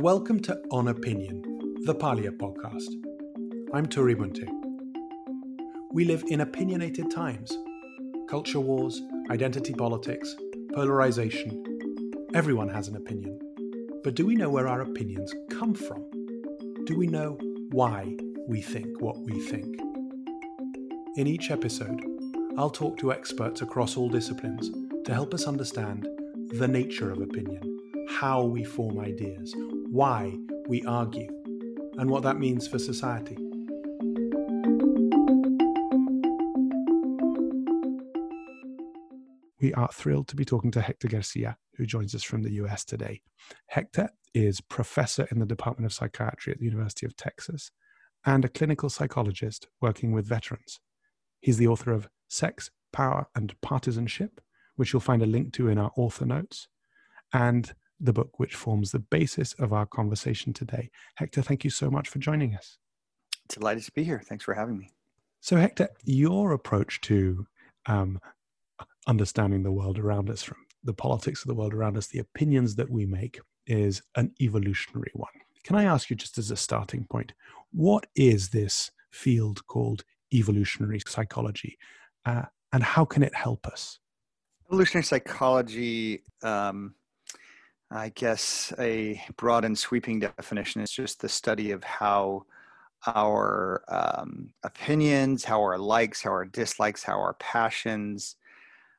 and welcome to On Opinion, the Parlia podcast. I'm Turi Munthe. We live in opinionated times culture wars, identity politics, polarization. Everyone has an opinion. But do we know where our opinions come from? Do we know why we think what we think? In each episode, I'll talk to experts across all disciplines to help us understand the nature of opinion, how we form ideas, why we argue, and what that means for society. We are thrilled to be talking to Hector Garcia, who joins us from the US today. Hector is professor in the Department of Psychiatry at the University of Texas and a clinical psychologist working with veterans. He's the author of Sex, Power, and Partisanship which you'll find a link to in our author notes, and the book which forms the basis of our conversation today. Hector, thank you so much for joining us. Delighted to be here. Thanks for having me. So, Hector, your approach to um, understanding the world around us, from the politics of the world around us, the opinions that we make, is an evolutionary one. Can I ask you, just as a starting point, what is this field called evolutionary psychology, uh, and how can it help us? Evolutionary psychology, um, I guess a broad and sweeping definition is just the study of how our um, opinions, how our likes, how our dislikes, how our passions,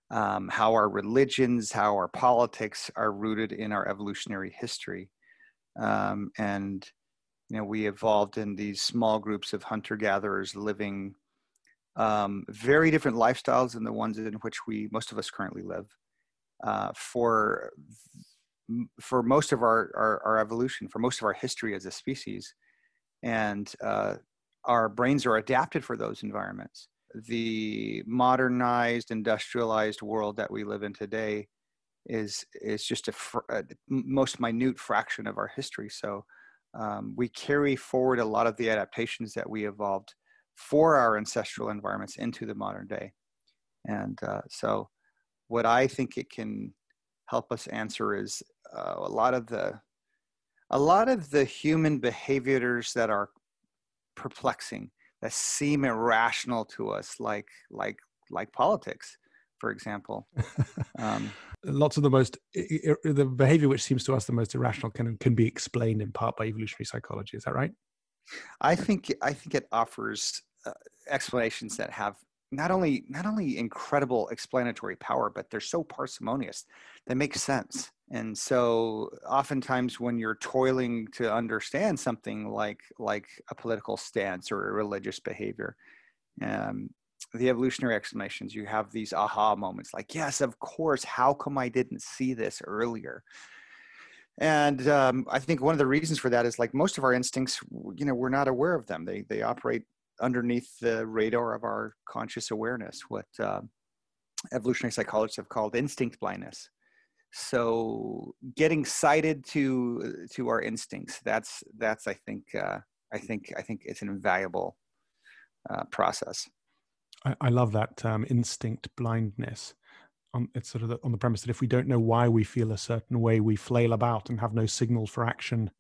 um, how our religions, how our politics are rooted in our evolutionary history. Um, and, you know, we evolved in these small groups of hunter gatherers living um, very different lifestyles than the ones in which we most of us currently live. Uh, for for most of our, our, our evolution, for most of our history as a species, and uh, our brains are adapted for those environments. The modernized, industrialized world that we live in today is is just a, fr- a most minute fraction of our history. So um, we carry forward a lot of the adaptations that we evolved for our ancestral environments into the modern day. And uh, so, what I think it can help us answer is uh, a lot of the a lot of the human behaviors that are perplexing, that seem irrational to us, like like like politics, for example. Um, Lots of the most the behavior which seems to us the most irrational can can be explained in part by evolutionary psychology. Is that right? I think I think it offers uh, explanations that have not only not only incredible explanatory power, but they're so parsimonious they make sense. And so, oftentimes, when you're toiling to understand something like like a political stance or a religious behavior, um, the evolutionary explanations, you have these aha moments, like, yes, of course. How come I didn't see this earlier? and um, i think one of the reasons for that is like most of our instincts you know we're not aware of them they they operate underneath the radar of our conscious awareness what uh, evolutionary psychologists have called instinct blindness so getting sighted to to our instincts that's that's i think uh, i think i think it's an invaluable uh, process I, I, love that term instinct blindness it's sort of the, on the premise that if we don't know why we feel a certain way, we flail about and have no signal for action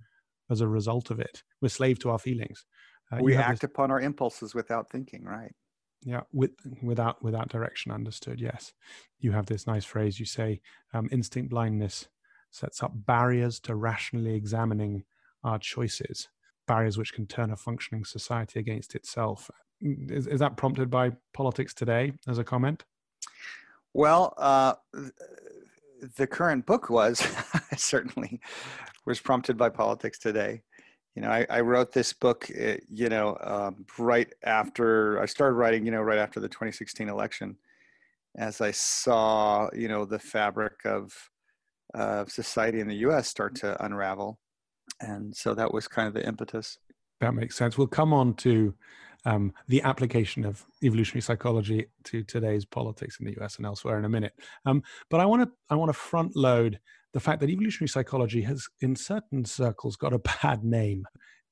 as a result of it. We're slave to our feelings. Uh, we act this, upon our impulses without thinking, right? Yeah, with, without without direction. Understood. Yes, you have this nice phrase. You say um, instinct blindness sets up barriers to rationally examining our choices, barriers which can turn a functioning society against itself. Is, is that prompted by politics today as a comment? Well, uh, the current book was certainly was prompted by politics today. You know, I, I wrote this book, eh, you know, um, right after I started writing, you know, right after the 2016 election, as I saw, you know, the fabric of uh, society in the U.S. start to unravel, and so that was kind of the impetus. That makes sense. We'll come on to um, the application of evolutionary psychology to today's politics in the US and elsewhere in a minute. Um, but I want to I want to front load the fact that evolutionary psychology has, in certain circles, got a bad name.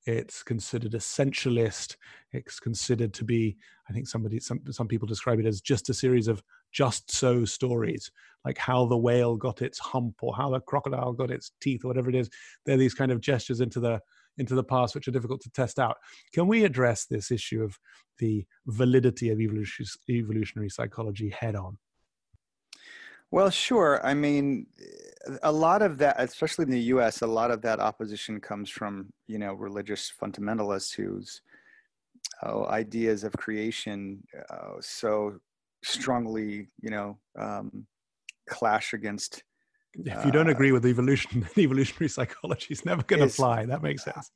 it's considered essentialist it's considered to be i think somebody some some people describe it as just a series of just so stories like how the whale got its hump or how the crocodile got its teeth or whatever it is. They're these kind of gestures into the into the past which are difficult to test out. Can we address this issue of the validity of evolutionary psychology head on well, sure. I mean, a lot of that, especially in the U.S., a lot of that opposition comes from you know religious fundamentalists whose oh, ideas of creation uh, so strongly you know um, clash against. If you don't uh, agree with evolution, evolutionary psychology is never going to fly. That makes sense.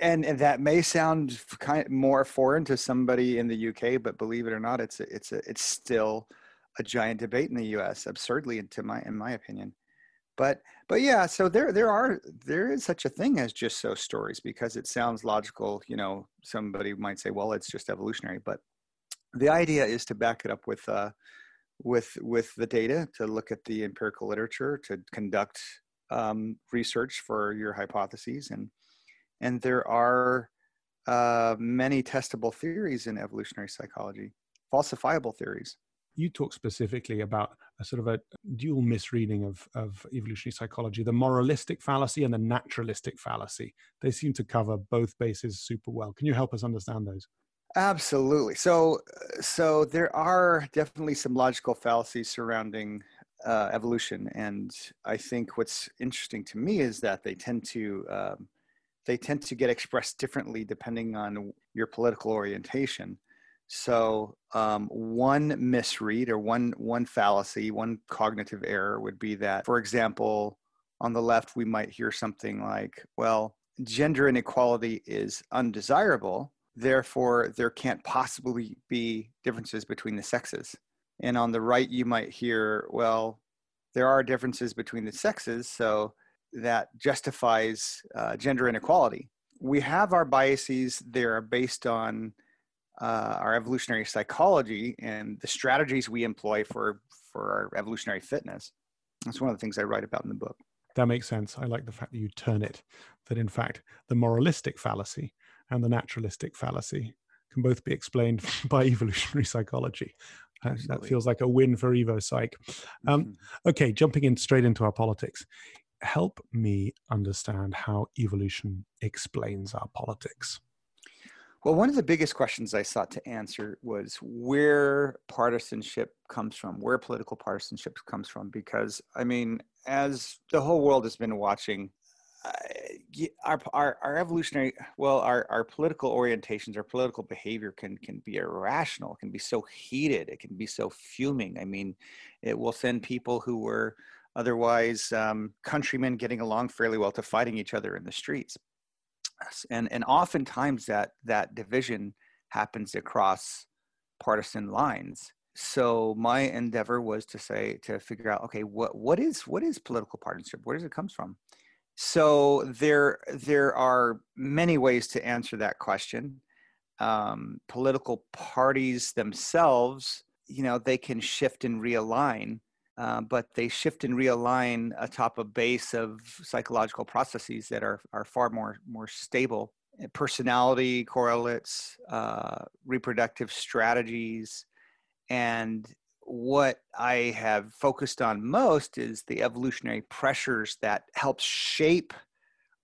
And, and that may sound kind of more foreign to somebody in the UK, but believe it or not, it's a, it's a, it's still a giant debate in the U.S. Absurdly, into my in my opinion. But but yeah, so there there are there is such a thing as just so stories because it sounds logical. You know, somebody might say, well, it's just evolutionary, but the idea is to back it up with uh, with with the data, to look at the empirical literature, to conduct um, research for your hypotheses, and and there are uh, many testable theories in evolutionary psychology, falsifiable theories you talk specifically about a sort of a dual misreading of, of evolutionary psychology the moralistic fallacy and the naturalistic fallacy. They seem to cover both bases super well. Can you help us understand those? Absolutely. So so there are definitely some logical fallacies surrounding uh, evolution. And i think what's interesting to me is that they tend to um, they tend to get expressed differently depending on your political orientation so um, one misread or one one fallacy, one cognitive error would be that, for example, on the left we might hear something like, "Well, gender inequality is undesirable, therefore there can't possibly be differences between the sexes." And on the right you might hear, "Well, there are differences between the sexes, so that justifies uh, gender inequality." We have our biases; they are based on uh, our evolutionary psychology and the strategies we employ for for our evolutionary fitness. That's one of the things I write about in the book. That makes sense. I like the fact that you turn it that in fact the moralistic fallacy and the naturalistic fallacy can both be explained by evolutionary psychology. Uh, that feels like a win for Evo Psych. Um, mm-hmm. Okay, jumping in straight into our politics. Help me understand how evolution explains our politics. Well, one of the biggest questions I sought to answer was where partisanship comes from, where political partisanship comes from. Because, I mean, as the whole world has been watching, uh, our, our, our evolutionary, well, our, our political orientations, our political behavior can, can be irrational, can be so heated, it can be so fuming. I mean, it will send people who were otherwise um, countrymen getting along fairly well to fighting each other in the streets and and oftentimes that that division happens across partisan lines. So my endeavor was to say to figure out okay what what is what is political partisanship where does it comes from? So there there are many ways to answer that question. Um, political parties themselves you know they can shift and realign uh, but they shift and realign atop a base of psychological processes that are, are far more, more stable. Personality correlates, uh, reproductive strategies, and what I have focused on most is the evolutionary pressures that help shape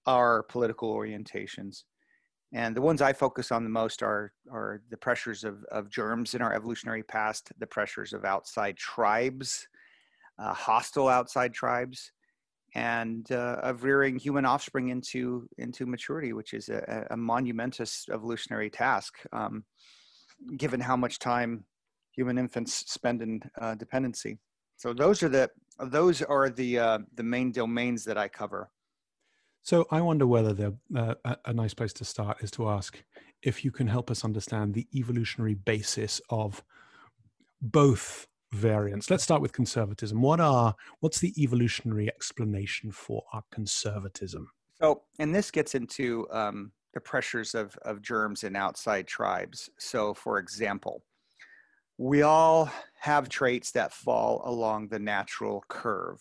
our political orientations. And the ones I focus on the most are, are the pressures of, of germs in our evolutionary past, the pressures of outside tribes uh, hostile outside tribes, and uh, of rearing human offspring into into maturity, which is a, a monumentous evolutionary task, um, given how much time human infants spend in uh, dependency. So those are the those are the uh, the main domains that I cover. So I wonder whether the, uh, a nice place to start is to ask if you can help us understand the evolutionary basis of both variants. Let's start with conservatism. What are what's the evolutionary explanation for our conservatism? So, and this gets into um, the pressures of of germs in outside tribes. So, for example, we all have traits that fall along the natural curve,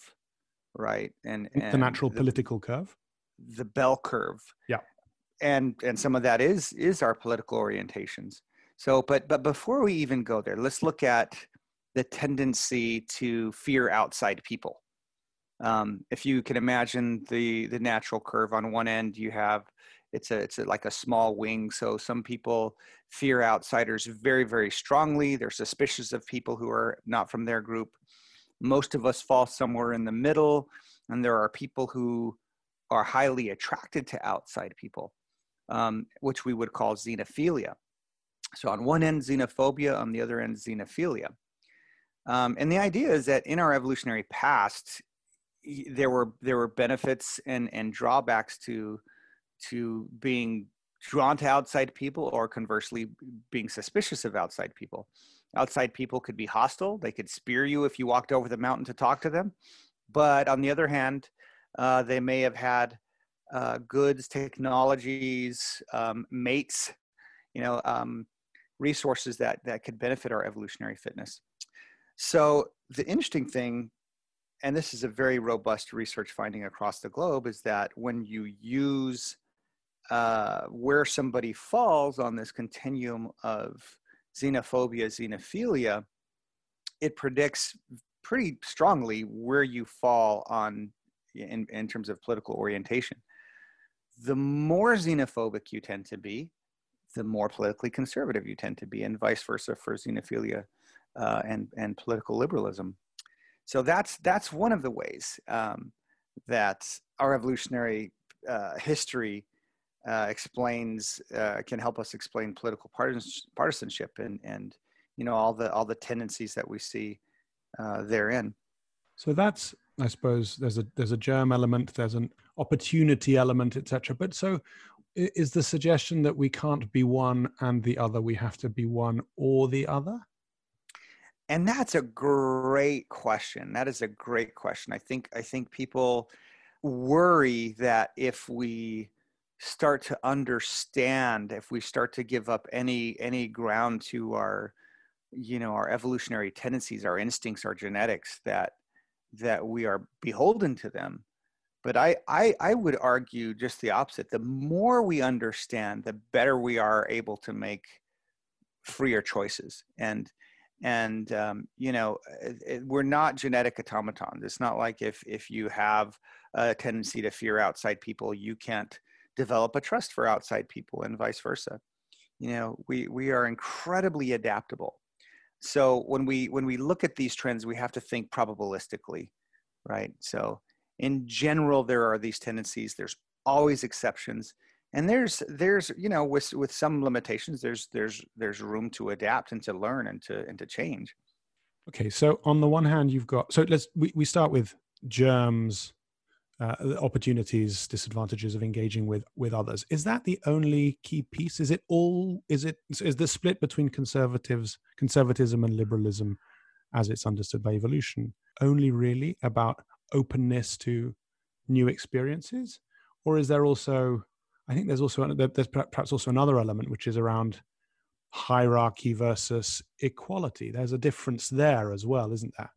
right? And, and the natural the, political curve, the bell curve. Yeah. and and some of that is is our political orientations. So, but but before we even go there, let's look at the tendency to fear outside people. Um, if you can imagine the the natural curve on one end, you have it's a it's a, like a small wing. So some people fear outsiders very very strongly. They're suspicious of people who are not from their group. Most of us fall somewhere in the middle, and there are people who are highly attracted to outside people, um, which we would call xenophilia. So on one end, xenophobia, on the other end, xenophilia. Um, and the idea is that in our evolutionary past, there were there were benefits and and drawbacks to to being drawn to outside people or conversely being suspicious of outside people. Outside people could be hostile. They could spear you if you walked over the mountain to talk to them. But on the other hand uh, they may have had uh, goods technologies um, mates you know um, resources that that could benefit our evolutionary fitness so the interesting thing and this is a very robust research finding across the globe, is that when you use uh, where somebody falls on this continuum of xenophobia, xenophilia, it predicts pretty strongly where you fall on in, in terms of political orientation. The more xenophobic you tend to be, the more politically conservative you tend to be, and vice versa for xenophilia uh, and, and political liberalism so that's that's one of the ways um, that our evolutionary uh, history uh, explains uh, can help us explain political partisanship and and you know all the all the tendencies that we see uh, therein. So that's I suppose there's a there's a germ element, there's an opportunity element, etc. But so is the suggestion that we can't be one and the other, we have to be one or the other? And that's a great question that is a great question. I think i think people worry that if we start to understand if we start to give up any any ground to our you know our evolutionary tendencies our instincts our genetics that that we are beholden to them. But I, I i would argue just the opposite. The more we understand the better we are able to make freer choices. And and um, you know it, it, we're not genetic automatons. It's not like if if you have a tendency to fear outside people you can't develop a trust for outside people and vice versa. You know we we are incredibly adaptable. So when we when we look at these trends we have to think probabilistically right? So in general there are these tendencies. There's always exceptions and there's there's you know with with some limitations there's there's there's room to adapt and to learn and to and to change. Okay so on the one hand you've got so let's we, we start with germs uh, opportunities disadvantages of engaging with with others. Is that the only key piece? Is it all is it is the split between conservatives conservatism and liberalism as it's understood by evolution only really about openness to new experiences? Or is there also I think there's also there's perhaps also another element which is around hierarchy versus equality. There's a difference there as well, isn't there?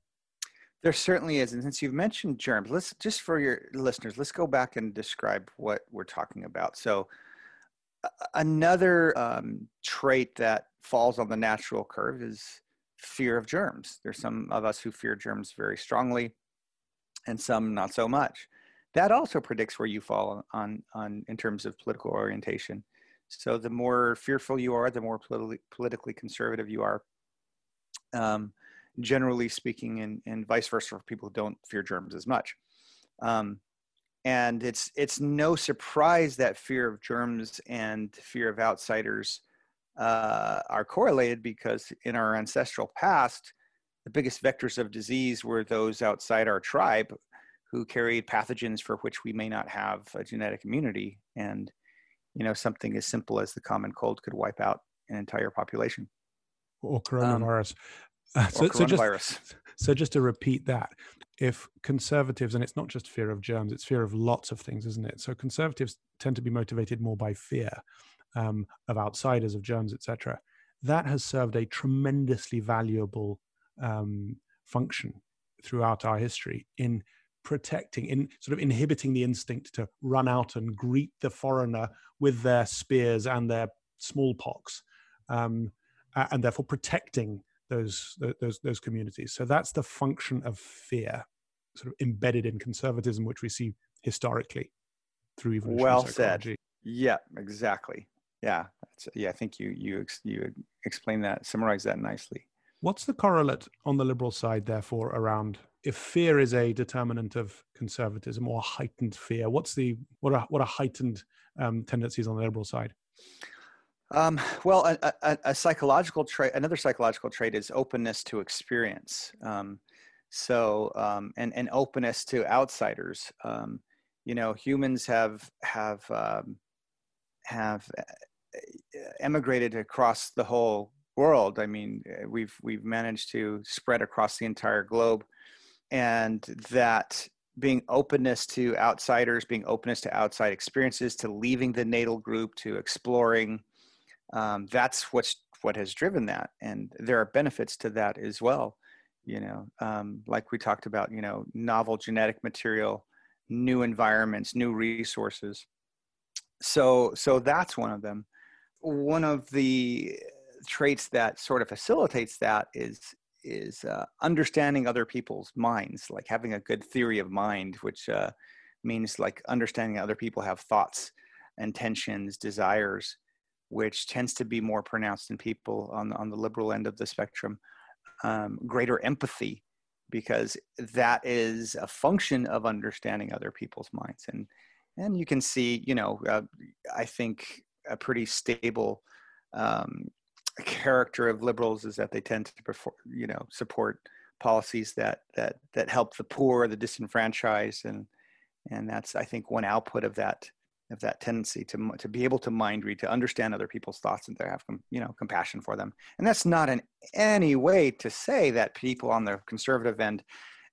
There certainly is. And since you've mentioned germs, let's just for your listeners, let's go back and describe what we're talking about. So, another um, trait that falls on the natural curve is fear of germs. There's some of us who fear germs very strongly, and some not so much that also predicts where you fall on, on in terms of political orientation. So the more fearful you are, the more politically, politically conservative you are. Um, generally speaking, and, and vice versa for people who don't fear germs as much. Um, and it's it's no surprise that fear of germs and fear of outsiders uh, are correlated because in our ancestral past, the biggest vectors of disease were those outside our tribe who carried pathogens for which we may not have a genetic immunity. And, you know, something as simple as the common cold could wipe out an entire population. Or coronavirus. Um, so, or coronavirus. So just, so just to repeat that, if conservatives, and it's not just fear of germs, it's fear of lots of things, isn't it? So conservatives tend to be motivated more by fear um, of outsiders, of germs, etc. That has served a tremendously valuable um, function throughout our history in protecting, in sort of inhibiting the instinct to run out and greet the foreigner with their spears and their smallpox, um, and therefore protecting those those those communities. So that's the function of fear, sort of embedded in conservatism, which we see historically through evolutionary well psychology. said. Yeah, exactly. Yeah, yeah. I think you you you explain that, summarize that nicely. What's the correlate on the liberal side, therefore, around if fear is a determinant of conservatism or heightened fear? What's the what are what are heightened um, tendencies on the liberal side? Um, well, a, a, a, psychological trait, another psychological trait is openness to experience. Um, so, um, and, and openness to outsiders. Um, you know, humans have, have, um, have uh, emigrated across the whole world. I mean, we've, we've managed to spread across the entire globe and that being openness to outsiders, being openness to outside experiences, to leaving the natal group, to exploring, um, that's what's what has driven that. And there are benefits to that as well you know um, like we talked about you know novel genetic material new environments new resources. So so that's one of them. One of the traits that sort of facilitates that is is uh, understanding other people's minds like having a good theory of mind which uh, means like understanding other people have thoughts intentions desires which tends to be more pronounced in people on, on the liberal end of the spectrum, um, greater empathy, because that is a function of understanding other people's minds. And, and you can see, you know, uh, I think a pretty stable um, character of liberals is that they tend to, perform, you know, support policies that, that, that help the poor, the disenfranchised, and, and that's, I think, one output of that of that tendency to to be able to mind read, to understand other people's thoughts, and to have you know compassion for them. And that's not in any way to say that people on the conservative end,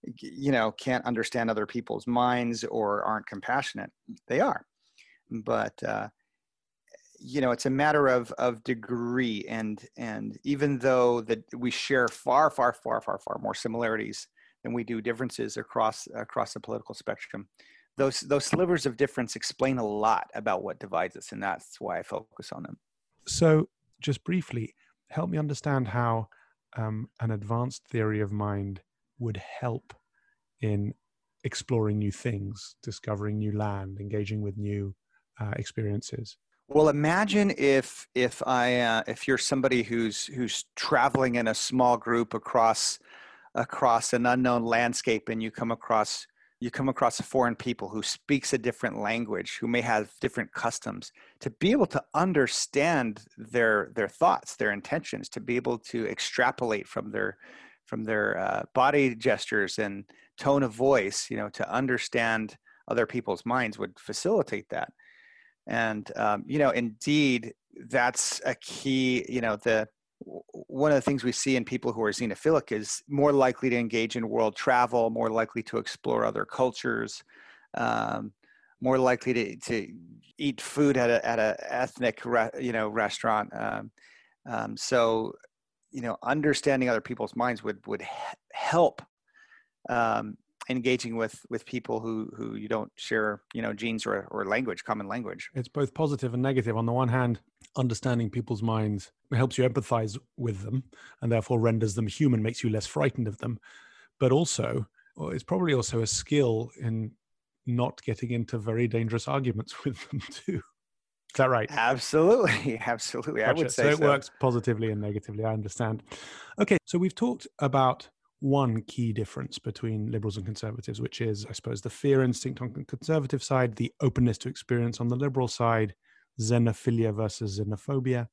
you know, can't understand other people's minds or aren't compassionate. They are, but uh, you know, it's a matter of of degree. And and even though that we share far, far, far, far, far more similarities than we do differences across across the political spectrum those those slivers of difference explain a lot about what divides us and that's why i focus on them so just briefly help me understand how um, an advanced theory of mind would help in exploring new things discovering new land engaging with new uh, experiences well imagine if if i uh, if you're somebody who's who's traveling in a small group across across an unknown landscape and you come across you come across a foreign people who speaks a different language who may have different customs to be able to understand their their thoughts their intentions to be able to extrapolate from their from their uh, body gestures and tone of voice you know to understand other people's minds would facilitate that and um, you know indeed that's a key you know the one of the things we see in people who are xenophilic is more likely to engage in world travel, more likely to explore other cultures, um, more likely to, to eat food at a at a ethnic re, you know restaurant. Um, um, so, you know, understanding other people's minds would would help um, engaging with with people who who you don't share you know genes or, or language common language it's both positive and negative on the one hand understanding people's minds helps you empathize with them and therefore renders them human makes you less frightened of them but also well, it's probably also a skill in not getting into very dangerous arguments with them too is that right? Absolutely, absolutely. Gotcha. I would say so. It so. works positively and negatively. I understand. Okay, so we've talked about one key difference between liberals and conservatives, which is, I suppose, the fear instinct on the conservative side, the openness to experience on the liberal side, xenophilia versus xenophobia.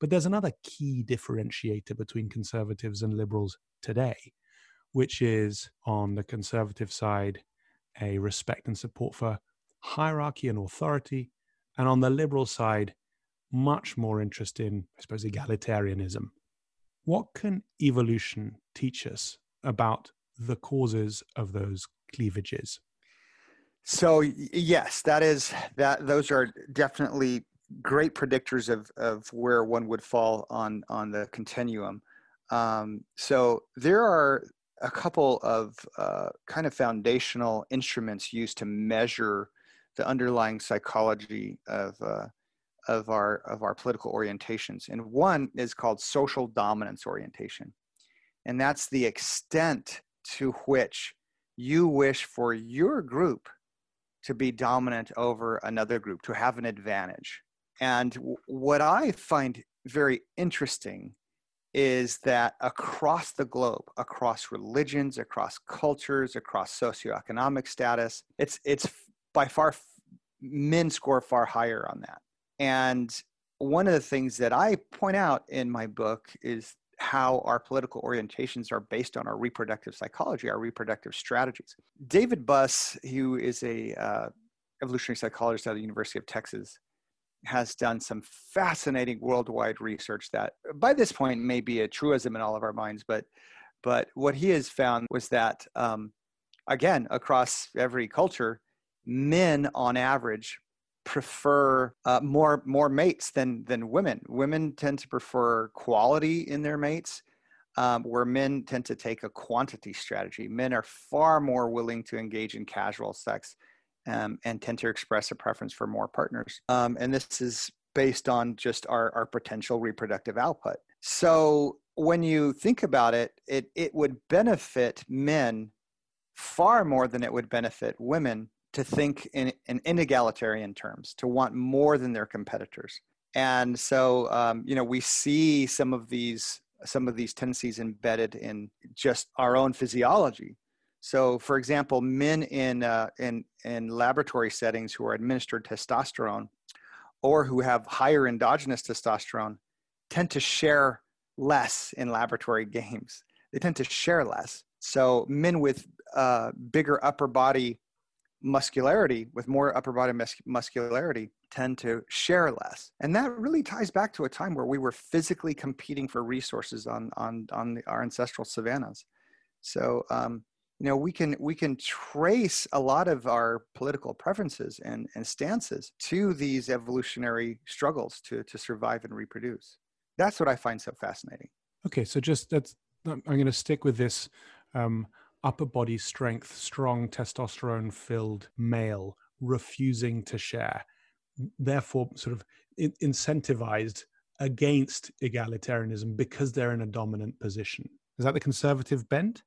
But there's another key differentiator between conservatives and liberals today, which is on the conservative side, a respect and support for hierarchy and authority. And on the liberal side, much more interest in, I suppose, egalitarianism. What can evolution teach us about the causes of those cleavages? So yes, that is that. Those are definitely great predictors of of where one would fall on on the continuum. Um, so there are a couple of uh, kind of foundational instruments used to measure the underlying psychology of uh, of our of our political orientations, and one is called social dominance orientation, and that's the extent to which you wish for your group to be dominant over another group, to have an advantage. And what I find very interesting is that across the globe, across religions, across cultures, across socioeconomic status, it's it's by far men score far higher on that. And one of the things that I point out in my book is how our political orientations are based on our reproductive psychology, our reproductive strategies. David Buss, who is a uh, evolutionary psychologist at the University of Texas, has done some fascinating worldwide research that, by this point, may be a truism in all of our minds. But, but what he has found was that, um, again, across every culture, men on average prefer uh, more more mates than than women. Women tend to prefer quality in their mates, um, where men tend to take a quantity strategy. Men are far more willing to engage in casual sex um, and tend to express a preference for more partners. Um, and this is based on just our, our potential reproductive output. So when you think about it, it, it would benefit men far more than it would benefit women to think in, in inegalitarian terms, to want more than their competitors. And so, um, you know, we see some of these some of these tendencies embedded in just our own physiology. So, for example, men in uh, in in laboratory settings who are administered testosterone, or who have higher endogenous testosterone, tend to share less in laboratory games. They tend to share less. So, men with uh, bigger upper body muscularity, with more upper body mus- muscularity, tend to share less. And that really ties back to a time where we were physically competing for resources on, on, on the, our ancestral savannas. So, um, you know, we can, we can trace a lot of our political preferences and, and stances to these evolutionary struggles to, to survive and reproduce. That's what I find so fascinating. Okay, so just that's, I'm going to stick with this. Um, upper body strength, strong testosterone filled male refusing to share, therefore, sort of incentivized against egalitarianism because they're in a dominant position. Is that the conservative bent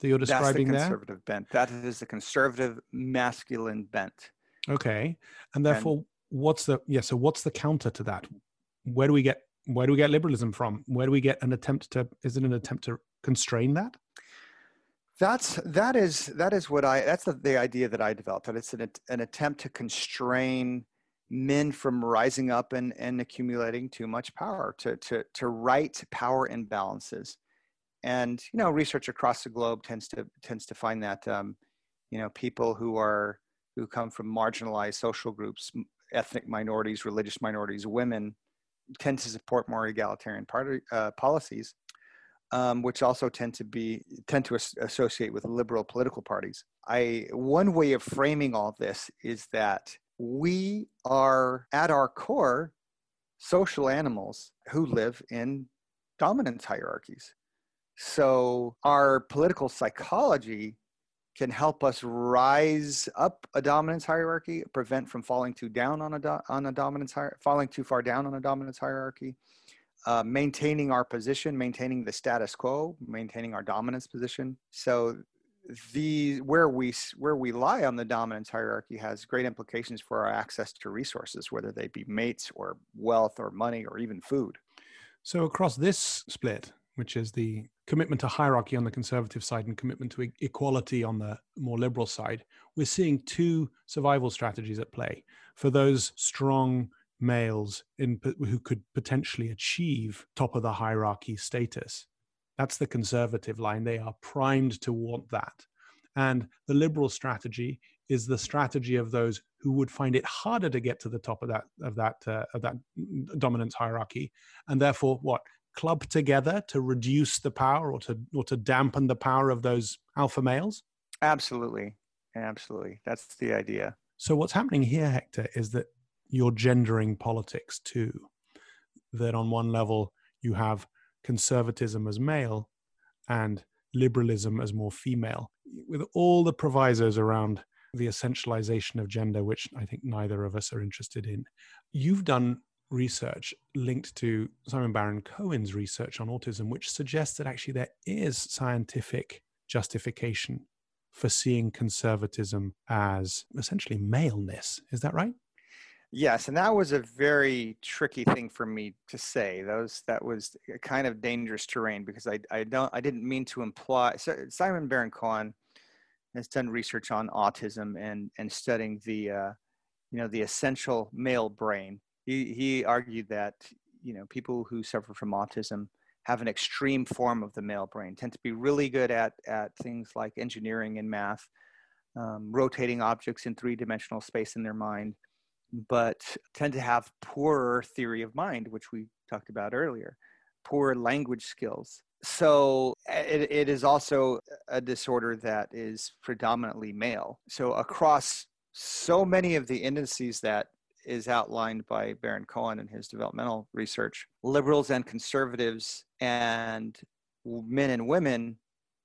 that you're describing That's the conservative there? bent. That is the conservative masculine bent. Okay, and therefore, and, what's the yeah? So what's the counter to that? Where do we get where do we get liberalism from? Where do we get an attempt to? Is it an attempt to constrain that? That's that is that is what I that's the, the idea that I developed that it's an an attempt to constrain men from rising up and, and accumulating too much power to to to right power imbalances. And you know research across the globe tends to tends to find that um, you know people who are who come from marginalized social groups ethnic minorities religious minorities women tend to support more egalitarian party, uh, policies um, which also tend to be tend to as- associate with liberal political parties. I one way of framing all this is that we are at our core social animals who live in dominance hierarchies. So our political psychology can help us rise up a dominance hierarchy, prevent from falling too down on a do- on a dominance hier- falling too far down on a dominance hierarchy, uh, maintaining our position, maintaining the status quo, maintaining our dominance position. So the where we where we lie on the dominance hierarchy has great implications for our access to resources, whether they be mates or wealth or money or even food. So across this split, which is the commitment to hierarchy on the conservative side and commitment to equality on the more liberal side, we're seeing two survival strategies at play for those strong males in who could potentially achieve top of the hierarchy status. That's the conservative line. They are primed to want that. And the liberal strategy is the strategy of those who would find it harder to get to the top of that of that uh, of that dominance hierarchy, and therefore what club together to reduce the power or to or to dampen the power of those alpha males. Absolutely, absolutely. That's the idea. So what's happening here, Hector, is that you're gendering politics too. That on one level you have conservatism as male and liberalism as more female, with all the provisos around the essentialization of gender, which I think neither of us are interested in. You've done research linked to Simon Baron Cohen's research on autism, which suggests that actually there is scientific justification for seeing conservatism as essentially maleness. Is that right? Yes, and that was a very tricky thing for me to say. Those that was kind of dangerous terrain because I I don't I didn't mean to imply. So Simon Baron Cohen has done research on autism and and studying the uh, you know the essential male brain. He he argued that you know people who suffer from autism have an extreme form of the male brain tend to be really good at at things like engineering and math, um, rotating objects in three dimensional space in their mind but tend to have poorer theory of mind, which we talked about earlier, poor language skills. So it, it is also a disorder that is predominantly male. So across so many of the indices that is outlined by Baron Cohen in his developmental research, liberals and conservatives and men and women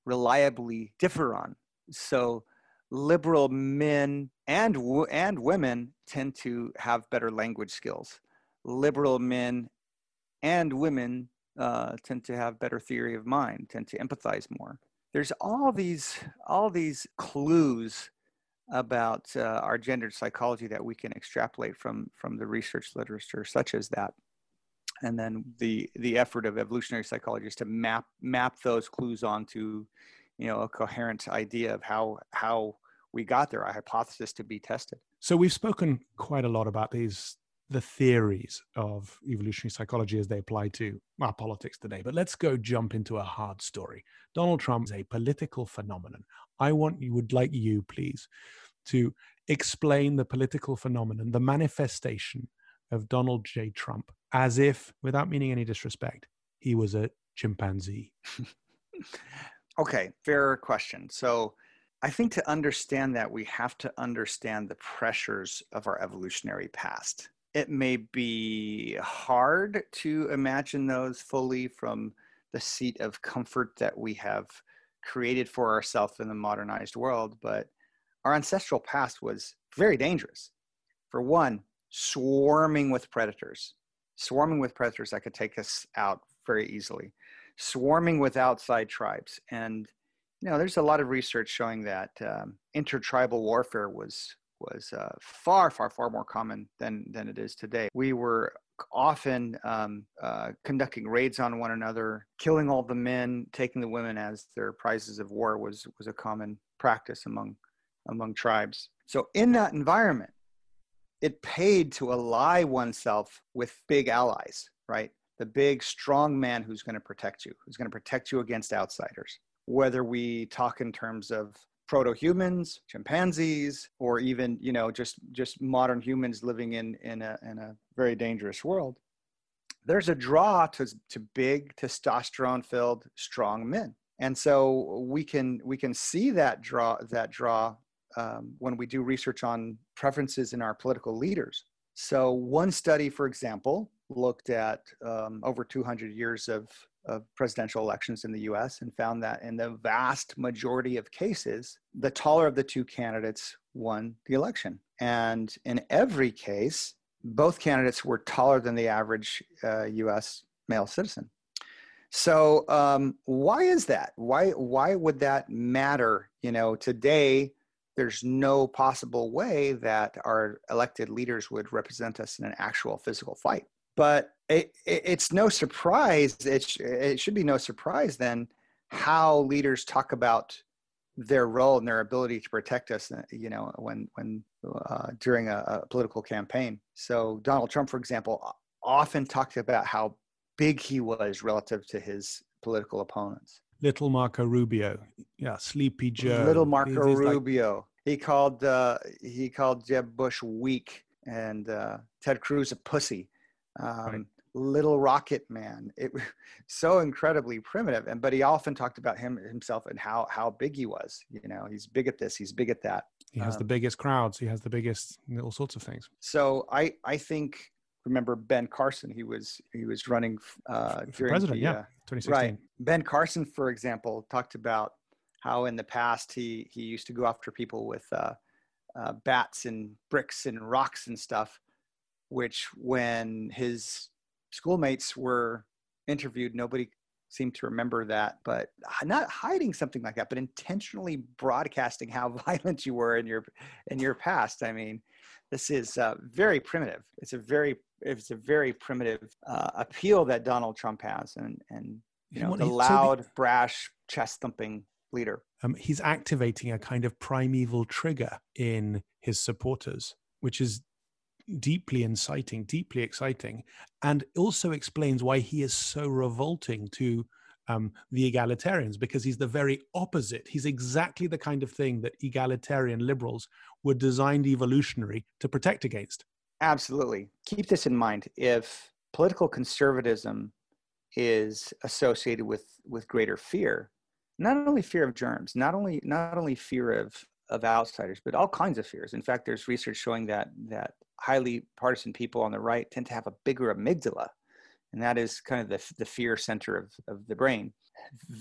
reliably differ on. So liberal men and and women tend to have better language skills. Liberal men and women uh, tend to have better theory of mind, tend to empathize more. There's all these all these clues about uh, our gendered psychology that we can extrapolate from from the research literature, such as that, and then the the effort of evolutionary psychologists to map map those clues onto you know a coherent idea of how how we got there a hypothesis to be tested. So we've spoken quite a lot about these the theories of evolutionary psychology as they apply to our politics today but let's go jump into a hard story. Donald trump is a political phenomenon. I want you would like you please to explain the political phenomenon the manifestation of donald j. Trump as if without meaning any disrespect he was a chimpanzee Okay, fair question. So I think to understand that, we have to understand the pressures of our evolutionary past. It may be hard to imagine those fully from the seat of comfort that we have created for ourselves in the modernized world, but our ancestral past was very dangerous. For one, swarming with predators, swarming with predators that could take us out very easily swarming with outside tribes. And you know, there's a lot of research showing that um, intertribal warfare was was uh, far, far, far more common than than it is today. We were often um, uh, conducting raids on one another, killing all the men, taking the women as their prizes of war was was a common practice among among tribes. So in that environment, it paid to ally oneself with big allies, right? The big strong man who's going to protect you who's going to protect you against outsiders. Whether we talk in terms of proto-humans chimpanzees or even you know just just modern humans living in in a, in a very dangerous world there's a draw to, to big testosterone filled strong men. And so we can we can see that draw that draw um, when we do research on preferences in our political leaders. So one study for example looked at um, over 200 years of, of presidential elections in the US and found that in the vast majority of cases, the taller of the two candidates won the election. And in every case, both candidates were taller than the average uh, US male citizen. So um, why is that? Why why would that matter? You know, today there's no possible way that our elected leaders would represent us in an actual physical fight. But it, it, it's no surprise, it, sh- it should be no surprise then how leaders talk about their role and their ability to protect us, uh, you know, when, when uh, during a, a political campaign. So Donald Trump, for example, often talked about how big he was relative to his political opponents. Little Marco Rubio, yeah, Sleepy Joe. Little Marco Rubio. Like... He called uh, he called Jeb Bush weak and uh, Ted Cruz a pussy um, right. Little Rocket Man. It was so incredibly primitive, and but he often talked about him himself and how how big he was. You know, he's big at this, he's big at that. He has um, the biggest crowds. He has the biggest all sorts of things. So I I think remember Ben Carson. He was he was running uh, for president. The, yeah, uh, 2016. right. Ben Carson, for example, talked about how in the past he he used to go after people with uh, uh, bats and bricks and rocks and stuff, which when his schoolmates were interviewed, nobody seemed to remember that. But not hiding something like that, but intentionally broadcasting how violent you were in your in your past. I mean, this is uh, very primitive. It's a very it's a very primitive uh, appeal that Donald Trump has, and and you know the loud, brash, chest thumping leader. Um, he's activating a kind of primeval trigger in his supporters, which is deeply inciting, deeply exciting, and also explains why he is so revolting to um, the egalitarians because he's the very opposite. He's exactly the kind of thing that egalitarian liberals were designed evolutionary to protect against. Absolutely. Keep this in mind. If political conservatism is associated with with greater fear, not only fear of germs, not only not only fear of of outsiders, but all kinds of fears. In fact, there's research showing that that highly partisan people on the right tend to have a bigger amygdala, and that is kind of the the fear center of of the brain.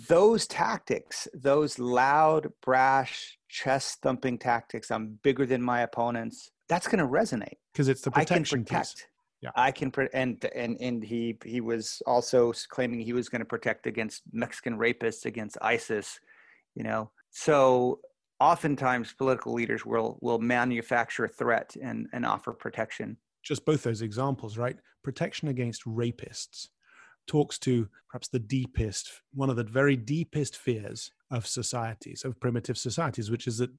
Those tactics, those loud, brash, chest thumping tactics, I'm bigger than my opponents. That's going to resonate because it's the protection I can protect. Piece. Yeah. I can and and and he he was also claiming he was going to protect against Mexican rapists against ISIS, you know. So oftentimes political leaders will will manufacture a threat and and offer protection. Just both those examples, right? Protection against rapists talks to perhaps the deepest, one of the very deepest fears of societies, of primitive societies, which is that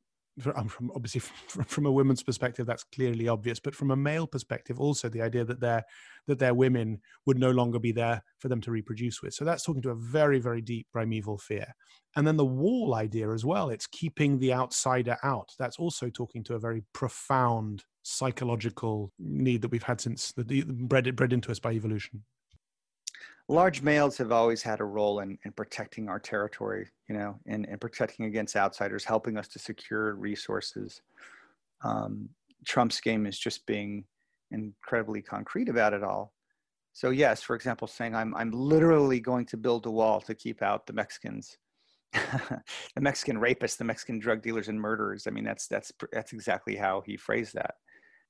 Um, from obviously from, from, a woman's perspective, that's clearly obvious, but from a male perspective, also the idea that their that their women would no longer be there for them to reproduce with. So that's talking to a very very deep primeval fear, and then the wall idea as well. It's keeping the outsider out. That's also talking to a very profound psychological need that we've had since the bred bred into us by evolution large males have always had a role in, in protecting our territory, you know, and, and protecting against outsiders, helping us to secure resources. Um, Trump's game is just being incredibly concrete about it all. So yes, for example, saying I'm I'm literally going to build a wall to keep out the Mexicans, the Mexican rapists, the Mexican drug dealers and murderers. I mean, that's that's that's exactly how he phrased that.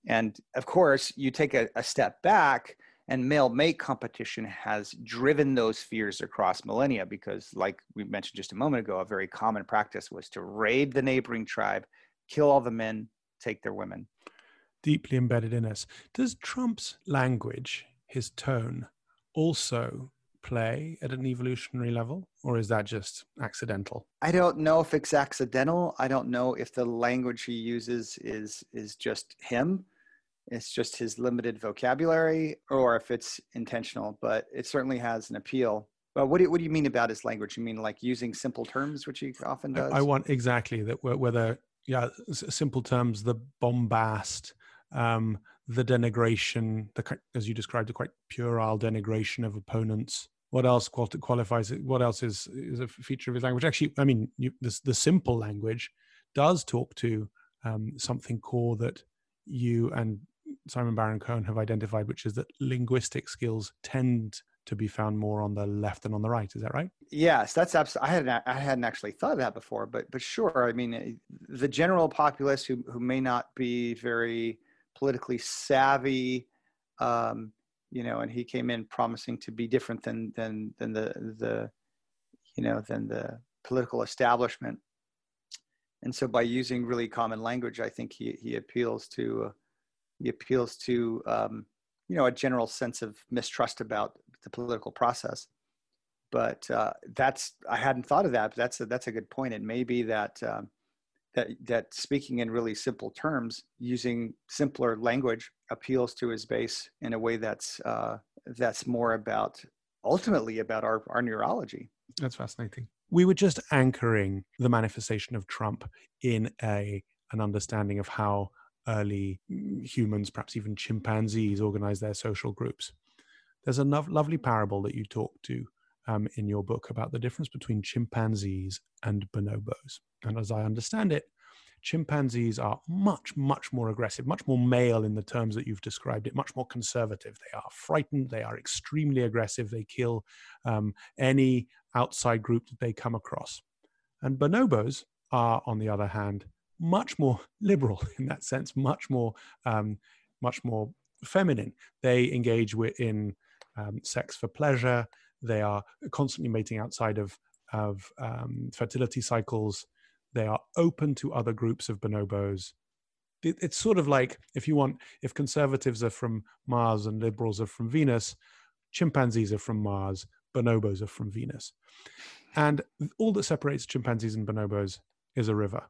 And of course, you take a, a step back and male mate competition has driven those fears across millennia because, like we mentioned just a moment ago, a very common practice was to raid the neighboring tribe, kill all the men, take their women. Deeply embedded in us. Does Trump's language, his tone, also play at an evolutionary level, or is that just accidental? I don't know if it's accidental. I don't know if the language he uses is is just him it's just his limited vocabulary or if it's intentional, but it certainly has an appeal. But what do you, what do you mean about his language? You mean like using simple terms, which he often does? I, want exactly that. Whether yeah, simple terms, the bombast, um, the denigration, the as you described, the quite puerile denigration of opponents. What else qualifies it? What else is is a feature of his language? Actually, I mean, you, this, the simple language does talk to um, something core that you and Simon Baron Cohen have identified, which is that linguistic skills tend to be found more on the left than on the right. Is that right? Yes, that's absolutely. I hadn't I hadn't actually thought of that before, but but sure. I mean, the general populace who who may not be very politically savvy, um, you know, and he came in promising to be different than than than the the you know than the political establishment. And so, by using really common language, I think he he appeals to. Uh, he appeals to um, you know a general sense of mistrust about the political process. But uh, that's I hadn't thought of that. But that's a, that's a good point. It may be that um, that that speaking in really simple terms, using simpler language, appeals to his base in a way that's uh, that's more about ultimately about our our neurology. That's fascinating. We were just anchoring the manifestation of Trump in a an understanding of how early humans, perhaps even chimpanzees, organize their social groups. There's a lovely parable that you talk to um, in your book about the difference between chimpanzees and bonobos. And as I understand it, chimpanzees are much, much more aggressive, much more male in the terms that you've described it, much more conservative. They are frightened, they are extremely aggressive, they kill um, any outside group that they come across. And bonobos are, on the other hand, much more liberal in that sense, much more, um, much more feminine. They engage in um, sex for pleasure. They are constantly mating outside of of um, fertility cycles. They are open to other groups of bonobos. It, it's sort of like if you want, if conservatives are from Mars and liberals are from Venus, chimpanzees are from Mars, bonobos are from Venus. And all that separates chimpanzees and bonobos is a river.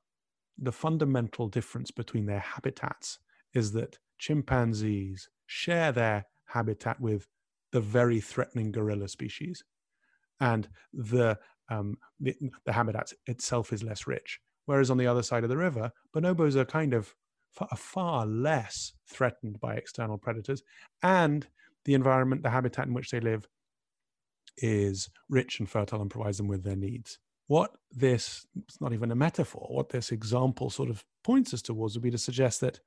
The fundamental difference between their habitats is that chimpanzees share their habitat with the very threatening gorilla species. And the um, the, the habitat itself is less rich. Whereas on the other side of the river, bonobos are kind of far, far less threatened by external predators, and the environment, the habitat in which they live, is rich and fertile and provides them with their needs. What this, it's not even a metaphor, what this example sort of points us towards would be to suggest that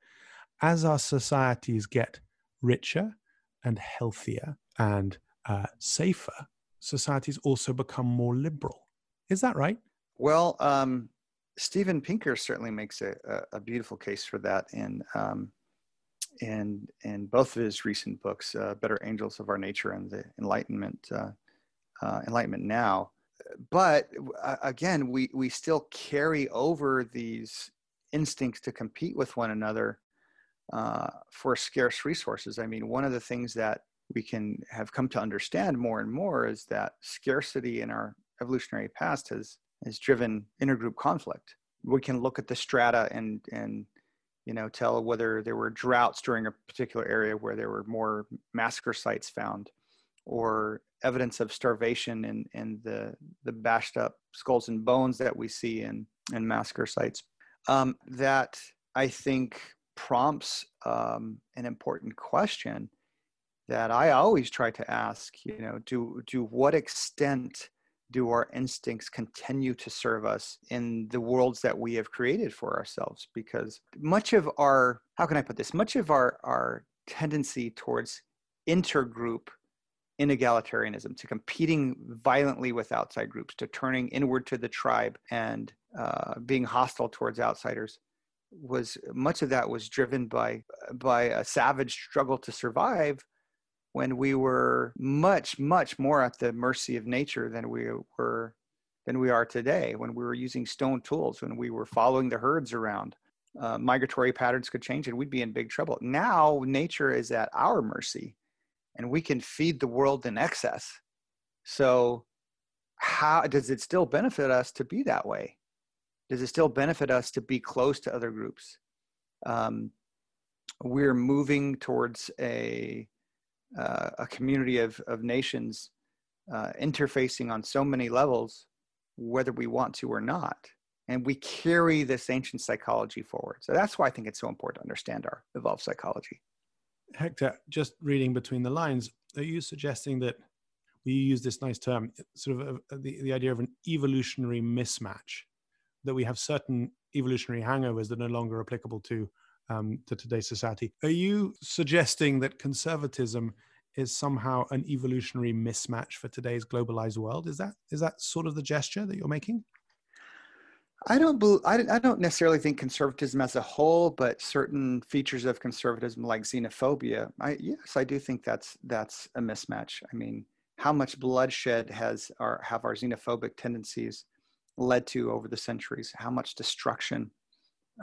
as our societies get richer and healthier and uh, safer, societies also become more liberal. Is that right? Well, um, Steven Pinker certainly makes a, a, beautiful case for that in um, in in both of his recent books, uh, "Better Angels of Our Nature" and "The Enlightenment uh, uh, Enlightenment Now." But uh, again, we we still carry over these instincts to compete with one another uh, for scarce resources. I mean, one of the things that we can have come to understand more and more is that scarcity in our evolutionary past has has driven intergroup conflict. We can look at the strata and and you know tell whether there were droughts during a particular area where there were more massacre sites found, or evidence of starvation in in the the bashed up skulls and bones that we see in in massacre sites. Um, that I think prompts um, an important question that I always try to ask, you know, do to what extent do our instincts continue to serve us in the worlds that we have created for ourselves? Because much of our, how can I put this? Much of our our tendency towards intergroup inegalitarianism, to competing violently with outside groups, to turning inward to the tribe and uh, being hostile towards outsiders, was much of that was driven by by a savage struggle to survive when we were much much more at the mercy of nature than we were than we are today when we were using stone tools when we were following the herds around. Uh, migratory patterns could change and we'd be in big trouble. Now nature is at our mercy and we can feed the world in excess so how does it still benefit us to be that way does it still benefit us to be close to other groups um, we're moving towards a uh, a community of, of nations uh, interfacing on so many levels, whether we want to or not. And we carry this ancient psychology forward. So that's why I think it's so important to understand our evolved psychology. Hector, just reading between the lines, are you suggesting that we use this nice term, sort of a, the, the idea of an evolutionary mismatch, that we have certain evolutionary hangovers that are no longer applicable to um, to today's society. Are you suggesting that conservatism is somehow an evolutionary mismatch for today's globalized world? Is that is that sort of the gesture that you're making? I don't believe, I, I don't necessarily think conservatism as a whole, but certain features of conservatism like xenophobia. I, yes, I do think that's that's a mismatch. I mean, how much bloodshed has our have our xenophobic tendencies led to over the centuries? How much destruction?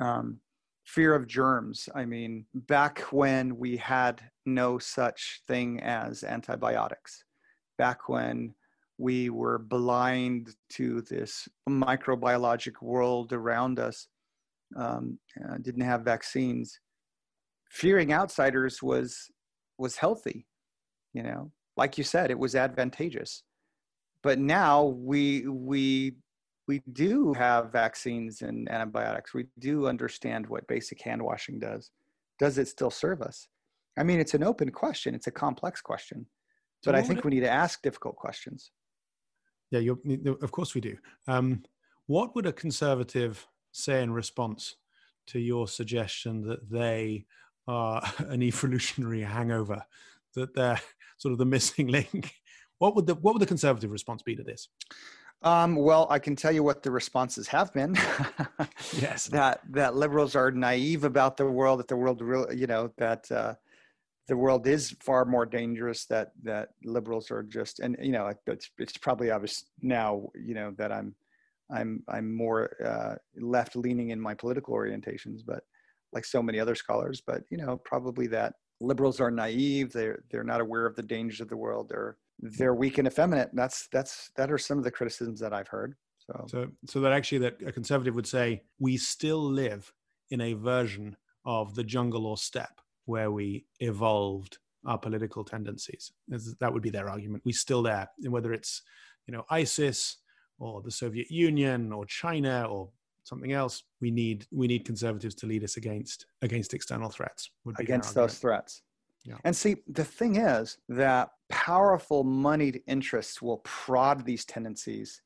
Um, fear of germs. I mean, back when we had no such thing as antibiotics, back when we were blind to this microbiologic world around us, um, uh, didn't have vaccines. Fearing outsiders was was healthy, you know. Like you said, it was advantageous. But now we we we do have vaccines and antibiotics. We do understand what basic hand washing does. Does it still serve us? I mean, it's an open question. It's a complex question, but I think we need to ask difficult questions. Yeah, of course we do. Um, what would a conservative say in response to your suggestion that they are an evolutionary hangover, that they're sort of the missing link. What would the what would the conservative response be to this? Um, well, I can tell you what the responses have been. yes, that that liberals are naive about the world. That the world, really, you know, that uh, the world is far more dangerous. That that liberals are just, and you know, it's it's probably obvious now. You know that I'm I'm I'm more uh, left leaning in my political orientations, but like so many other scholars. But you know, probably that liberals are naive. They're they're not aware of the dangers of the world. They're they're weak and effeminate. That's that's that are some of the criticisms that I've heard. So so so that actually that a conservative would say we still live in a version of the jungle or steppe where we evolved our political tendencies. That would be their argument. We're still there, and whether it's you know ISIS or the Soviet Union or China or something else, we need we need conservatives to lead us against against external threats. against those threats. Yeah. And see, the thing is that powerful moneyed interests will prod these tendencies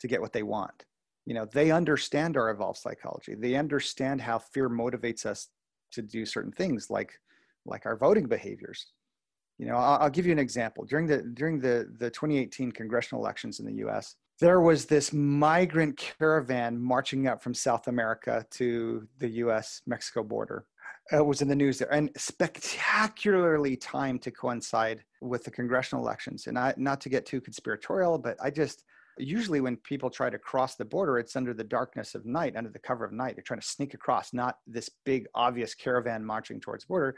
to get what they want. You know, they understand our evolved psychology. They understand how fear motivates us to do certain things, like like our voting behaviors. You know, I'll, I'll give you an example. During the during the the 2018 congressional elections in the U.S., there was this migrant caravan marching up from South America to the US Mexico border. It was in the news there and spectacularly timed to coincide with the congressional elections. And I, not to get too conspiratorial, but I just, usually when people try to cross the border, it's under the darkness of night, under the cover of night. They're trying to sneak across, not this big, obvious caravan marching towards border.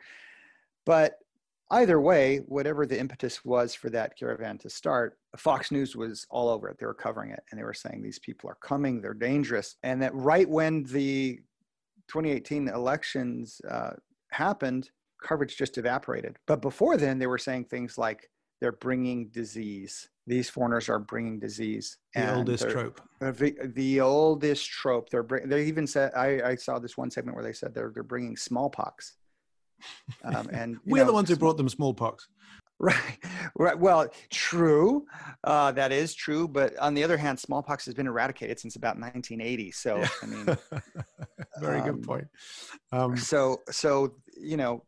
But either way, whatever the impetus was for that caravan to start, Fox News was all over it. They were covering it and they were saying these people are coming, they're dangerous. And that right when the 2018 elections uh, happened, coverage just evaporated. But before then, they were saying things like they're bringing disease. These foreigners are bringing disease. The oldest trope. Uh, the, the, oldest trope. They're bring, they even said I, I saw this one segment where they said they're they're bringing smallpox. Um, and we're know, the ones who brought them smallpox. Right, right. Well, true. Uh, that is true. But on the other hand, smallpox has been eradicated since about 1980. So, yeah. I mean, very um, good point. Um, so, so you know,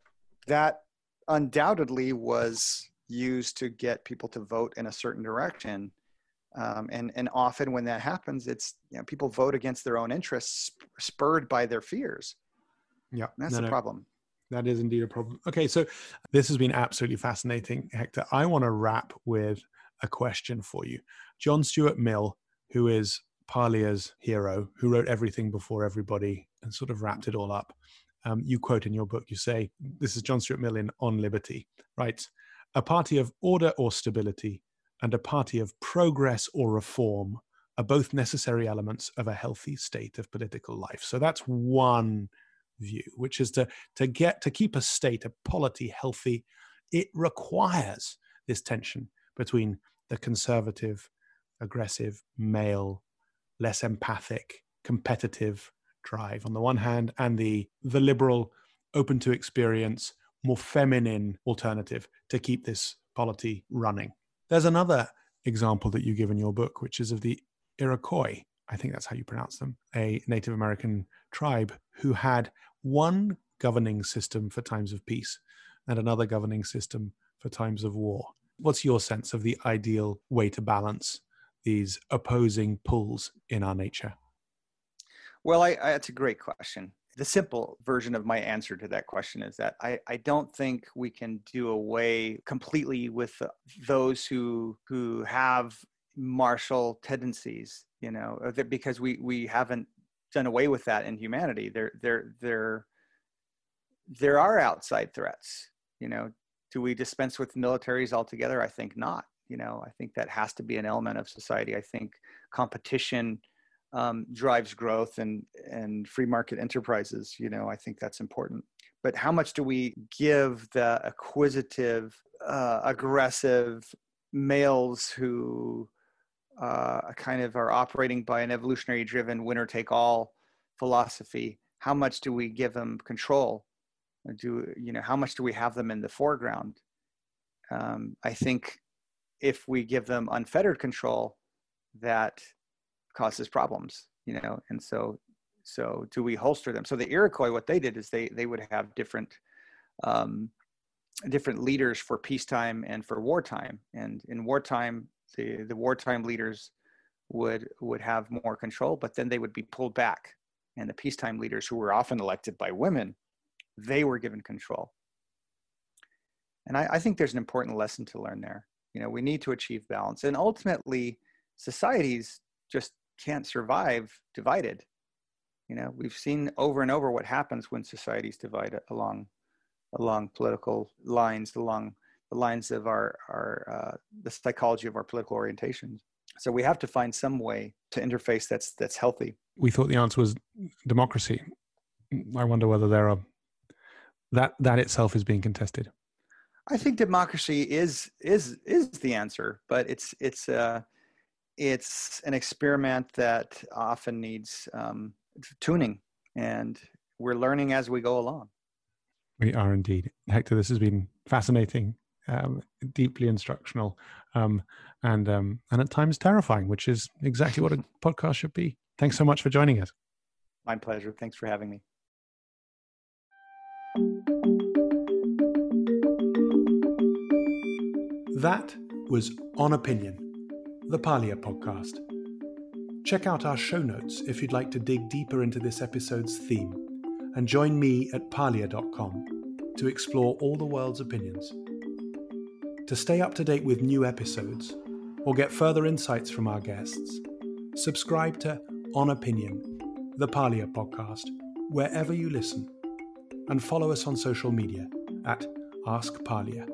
that undoubtedly was used to get people to vote in a certain direction. Um, and and often when that happens, it's you know people vote against their own interests, spurred by their fears. Yeah, that's no, the no. problem. That is indeed a problem. Okay, so this has been absolutely fascinating, Hector. I want to wrap with a question for you. John Stuart Mill, who is Parlia's hero, who wrote everything before everybody and sort of wrapped it all up. Um, you quote in your book, you say, this is John Stuart Mill in On Liberty, writes, a party of order or stability and a party of progress or reform are both necessary elements of a healthy state of political life. So that's one view, which is to, to get to keep a state, a polity healthy, it requires this tension between the conservative, aggressive, male, less empathic, competitive drive on the one hand, and the the liberal, open to experience, more feminine alternative to keep this polity running. There's another example that you give in your book, which is of the Iroquois. I think that's how you pronounce them, a Native American tribe who had one governing system for times of peace and another governing system for times of war. What's your sense of the ideal way to balance these opposing pulls in our nature? Well, I, I, that's a great question. The simple version of my answer to that question is that I, I don't think we can do away completely with those who who have martial tendencies, you know, because we we haven't done away with that in humanity. There, there, there, there are outside threats. You know, do we dispense with militaries altogether? I think not. You know, I think that has to be an element of society. I think competition um, drives growth and and free market enterprises. You know, I think that's important. But how much do we give the acquisitive, uh, aggressive males who uh, kind of are operating by an evolutionary driven winner take all philosophy how much do we give them control do you know how much do we have them in the foreground um, i think if we give them unfettered control that causes problems you know and so so do we holster them? So the Iroquois, what they did is they they would have different um, different leaders for peacetime and for wartime. And in wartime, the the wartime leaders would would have more control, but then they would be pulled back. And the peacetime leaders, who were often elected by women, they were given control. And I, I think there's an important lesson to learn there. You know, we need to achieve balance, and ultimately, societies just can't survive divided. You know, we've seen over and over what happens when societies divide along along political lines, along the lines of our our uh, the psychology of our political orientations. So we have to find some way to interface that's that's healthy. We thought the answer was democracy. I wonder whether there are that that itself is being contested. I think democracy is is is the answer, but it's it's uh, it's an experiment that often needs um, tuning, and we're learning as we go along. We are indeed, Hector. This has been fascinating, um, deeply instructional, um, and um, and at times terrifying, which is exactly what a podcast should be. Thanks so much for joining us. My pleasure. Thanks for having me. That was On Opinion, the Parlia podcast. Check out our show notes if you'd like to dig deeper into this episode's theme, and join me at parlia.com to explore all the world's opinions. To stay up to date with new episodes, or get further insights from our guests, subscribe to On Opinion, the Parlia podcast, wherever you listen, and follow us on social media at Ask Parlia.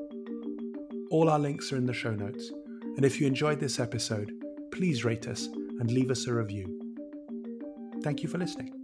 All our links are in the show notes, and if you enjoyed this episode, please rate us and leave us a review. Thank you for listening.